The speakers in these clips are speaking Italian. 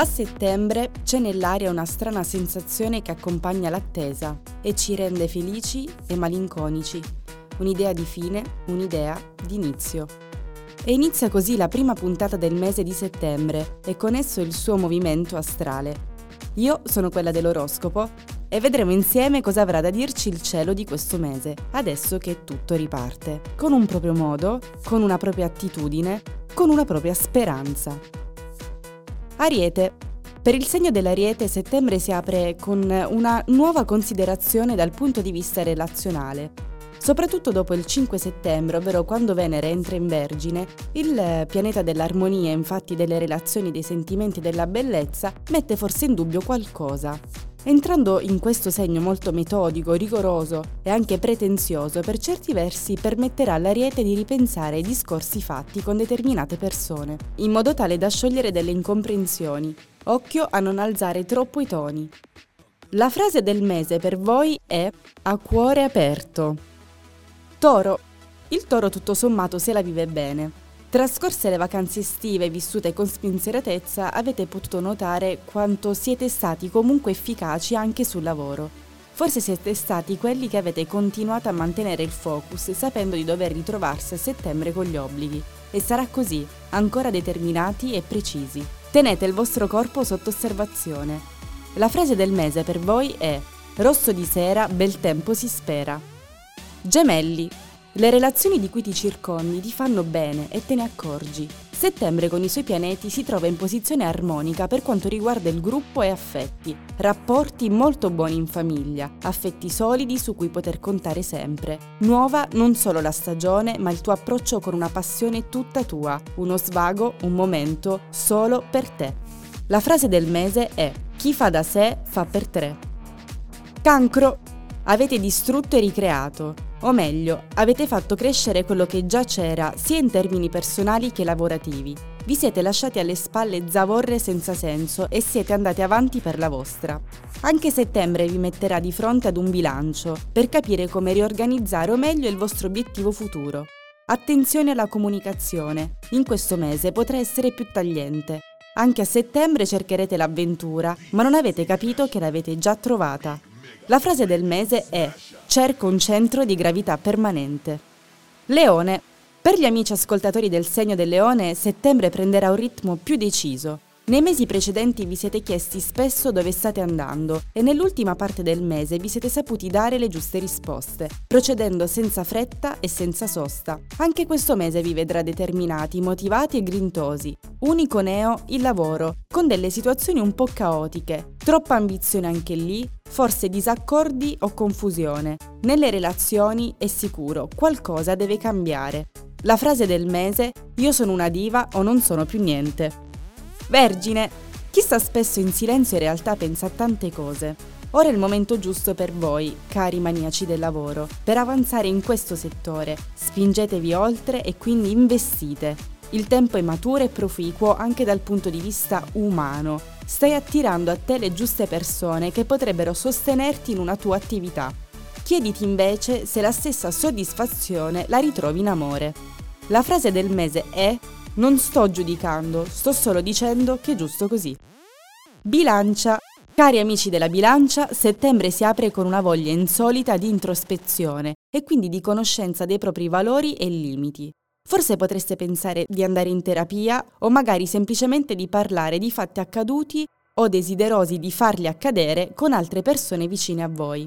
A settembre c'è nell'aria una strana sensazione che accompagna l'attesa e ci rende felici e malinconici. Un'idea di fine, un'idea di inizio. E inizia così la prima puntata del mese di settembre e con esso il suo movimento astrale. Io sono quella dell'oroscopo e vedremo insieme cosa avrà da dirci il cielo di questo mese, adesso che tutto riparte, con un proprio modo, con una propria attitudine, con una propria speranza. Ariete. Per il segno dell'Ariete settembre si apre con una nuova considerazione dal punto di vista relazionale. Soprattutto dopo il 5 settembre, ovvero quando Venere entra in Vergine, il pianeta dell'armonia, infatti delle relazioni, dei sentimenti e della bellezza, mette forse in dubbio qualcosa. Entrando in questo segno molto metodico, rigoroso e anche pretenzioso, per certi versi permetterà all'Ariete di ripensare ai discorsi fatti con determinate persone, in modo tale da sciogliere delle incomprensioni. Occhio a non alzare troppo i toni. La frase del mese per voi è a cuore aperto. Toro. Il toro tutto sommato se la vive bene. Trascorse le vacanze estive vissute con spensieratezza, avete potuto notare quanto siete stati comunque efficaci anche sul lavoro. Forse siete stati quelli che avete continuato a mantenere il focus sapendo di dover ritrovarsi a settembre con gli obblighi. E sarà così, ancora determinati e precisi. Tenete il vostro corpo sotto osservazione. La frase del mese per voi è Rosso di sera, bel tempo si spera. Gemelli, le relazioni di cui ti circondi ti fanno bene e te ne accorgi. Settembre con i suoi pianeti si trova in posizione armonica per quanto riguarda il gruppo e affetti. Rapporti molto buoni in famiglia, affetti solidi su cui poter contare sempre. Nuova non solo la stagione, ma il tuo approccio con una passione tutta tua, uno svago, un momento solo per te. La frase del mese è Chi fa da sé fa per tre. Cancro. Avete distrutto e ricreato. O meglio, avete fatto crescere quello che già c'era, sia in termini personali che lavorativi. Vi siete lasciati alle spalle zavorre senza senso e siete andati avanti per la vostra. Anche settembre vi metterà di fronte ad un bilancio per capire come riorganizzare o meglio il vostro obiettivo futuro. Attenzione alla comunicazione, in questo mese potrà essere più tagliente. Anche a settembre cercherete l'avventura, ma non avete capito che l'avete già trovata. La frase del mese è Cerco un centro di gravità permanente. Leone. Per gli amici ascoltatori del segno del leone, settembre prenderà un ritmo più deciso. Nei mesi precedenti vi siete chiesti spesso dove state andando e nell'ultima parte del mese vi siete saputi dare le giuste risposte, procedendo senza fretta e senza sosta. Anche questo mese vi vedrà determinati, motivati e grintosi. Unico neo, il lavoro, con delle situazioni un po' caotiche, troppa ambizione anche lì, forse disaccordi o confusione. Nelle relazioni è sicuro, qualcosa deve cambiare. La frase del mese, io sono una diva o non sono più niente. Vergine, chi sta spesso in silenzio in realtà pensa a tante cose. Ora è il momento giusto per voi, cari maniaci del lavoro, per avanzare in questo settore. Spingetevi oltre e quindi investite. Il tempo è maturo e proficuo anche dal punto di vista umano stai attirando a te le giuste persone che potrebbero sostenerti in una tua attività. Chiediti invece se la stessa soddisfazione la ritrovi in amore. La frase del mese è non sto giudicando, sto solo dicendo che è giusto così. Bilancia. Cari amici della bilancia, settembre si apre con una voglia insolita di introspezione e quindi di conoscenza dei propri valori e limiti. Forse potreste pensare di andare in terapia o magari semplicemente di parlare di fatti accaduti o desiderosi di farli accadere con altre persone vicine a voi.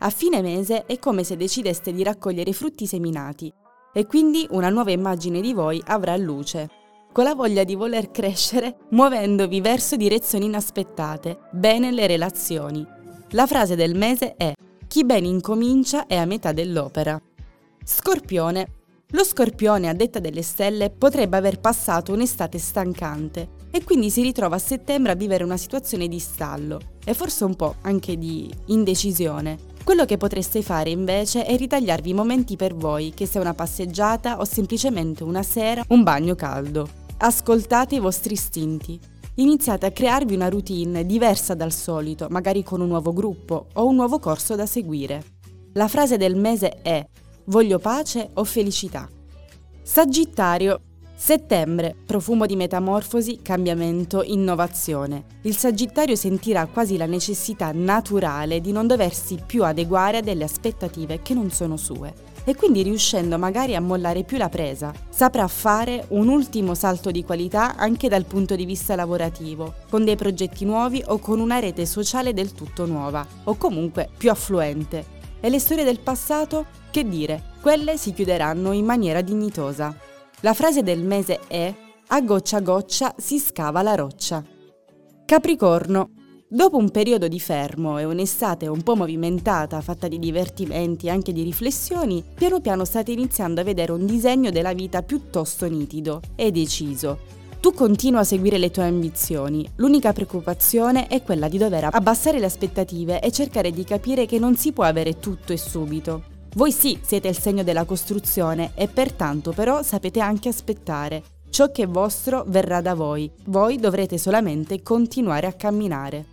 A fine mese è come se decideste di raccogliere frutti seminati e quindi una nuova immagine di voi avrà luce, con la voglia di voler crescere muovendovi verso direzioni inaspettate, bene le relazioni. La frase del mese è Chi ben incomincia è a metà dell'opera. Scorpione lo scorpione, a detta delle stelle, potrebbe aver passato un'estate stancante e quindi si ritrova a settembre a vivere una situazione di stallo e forse un po' anche di indecisione. Quello che potreste fare invece è ritagliarvi momenti per voi, che sia una passeggiata o semplicemente una sera, un bagno caldo. Ascoltate i vostri istinti. Iniziate a crearvi una routine diversa dal solito, magari con un nuovo gruppo o un nuovo corso da seguire. La frase del mese è Voglio pace o felicità? Sagittario. Settembre, profumo di metamorfosi, cambiamento, innovazione. Il Sagittario sentirà quasi la necessità naturale di non doversi più adeguare a delle aspettative che non sono sue e quindi riuscendo magari a mollare più la presa. Saprà fare un ultimo salto di qualità anche dal punto di vista lavorativo, con dei progetti nuovi o con una rete sociale del tutto nuova, o comunque più affluente. E le storie del passato? Che dire, quelle si chiuderanno in maniera dignitosa. La frase del mese è a goccia a goccia si scava la roccia. Capricorno. Dopo un periodo di fermo e un'estate un po' movimentata, fatta di divertimenti e anche di riflessioni, piano piano state iniziando a vedere un disegno della vita piuttosto nitido e deciso. Tu continua a seguire le tue ambizioni, l'unica preoccupazione è quella di dover abbassare le aspettative e cercare di capire che non si può avere tutto e subito. Voi sì siete il segno della costruzione e pertanto però sapete anche aspettare. Ciò che è vostro verrà da voi, voi dovrete solamente continuare a camminare.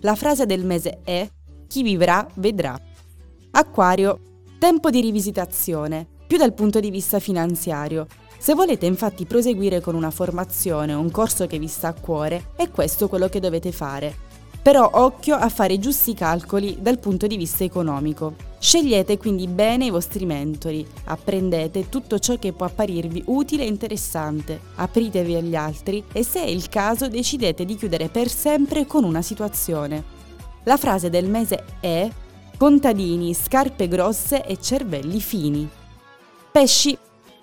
La frase del mese è chi vivrà vedrà. Acquario, tempo di rivisitazione, più dal punto di vista finanziario. Se volete infatti proseguire con una formazione o un corso che vi sta a cuore, è questo quello che dovete fare. Però occhio a fare i giusti calcoli dal punto di vista economico. Scegliete quindi bene i vostri mentori, apprendete tutto ciò che può apparirvi utile e interessante, apritevi agli altri e se è il caso decidete di chiudere per sempre con una situazione. La frase del mese è contadini, scarpe grosse e cervelli fini. Pesci,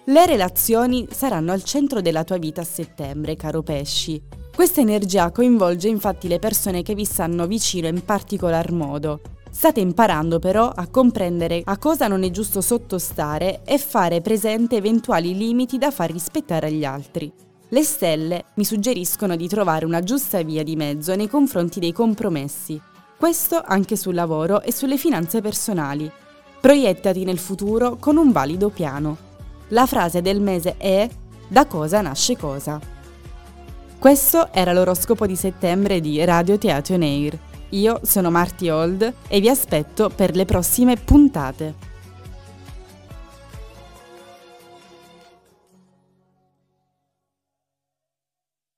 le relazioni saranno al centro della tua vita a settembre, caro pesci. Questa energia coinvolge infatti le persone che vi stanno vicino in particolar modo. State imparando però a comprendere a cosa non è giusto sottostare e fare presente eventuali limiti da far rispettare agli altri. Le stelle mi suggeriscono di trovare una giusta via di mezzo nei confronti dei compromessi. Questo anche sul lavoro e sulle finanze personali. Proiettati nel futuro con un valido piano. La frase del mese è da cosa nasce cosa. Questo era l'oroscopo di settembre di Radio Teatro Neir. Io sono Marti Old e vi aspetto per le prossime puntate.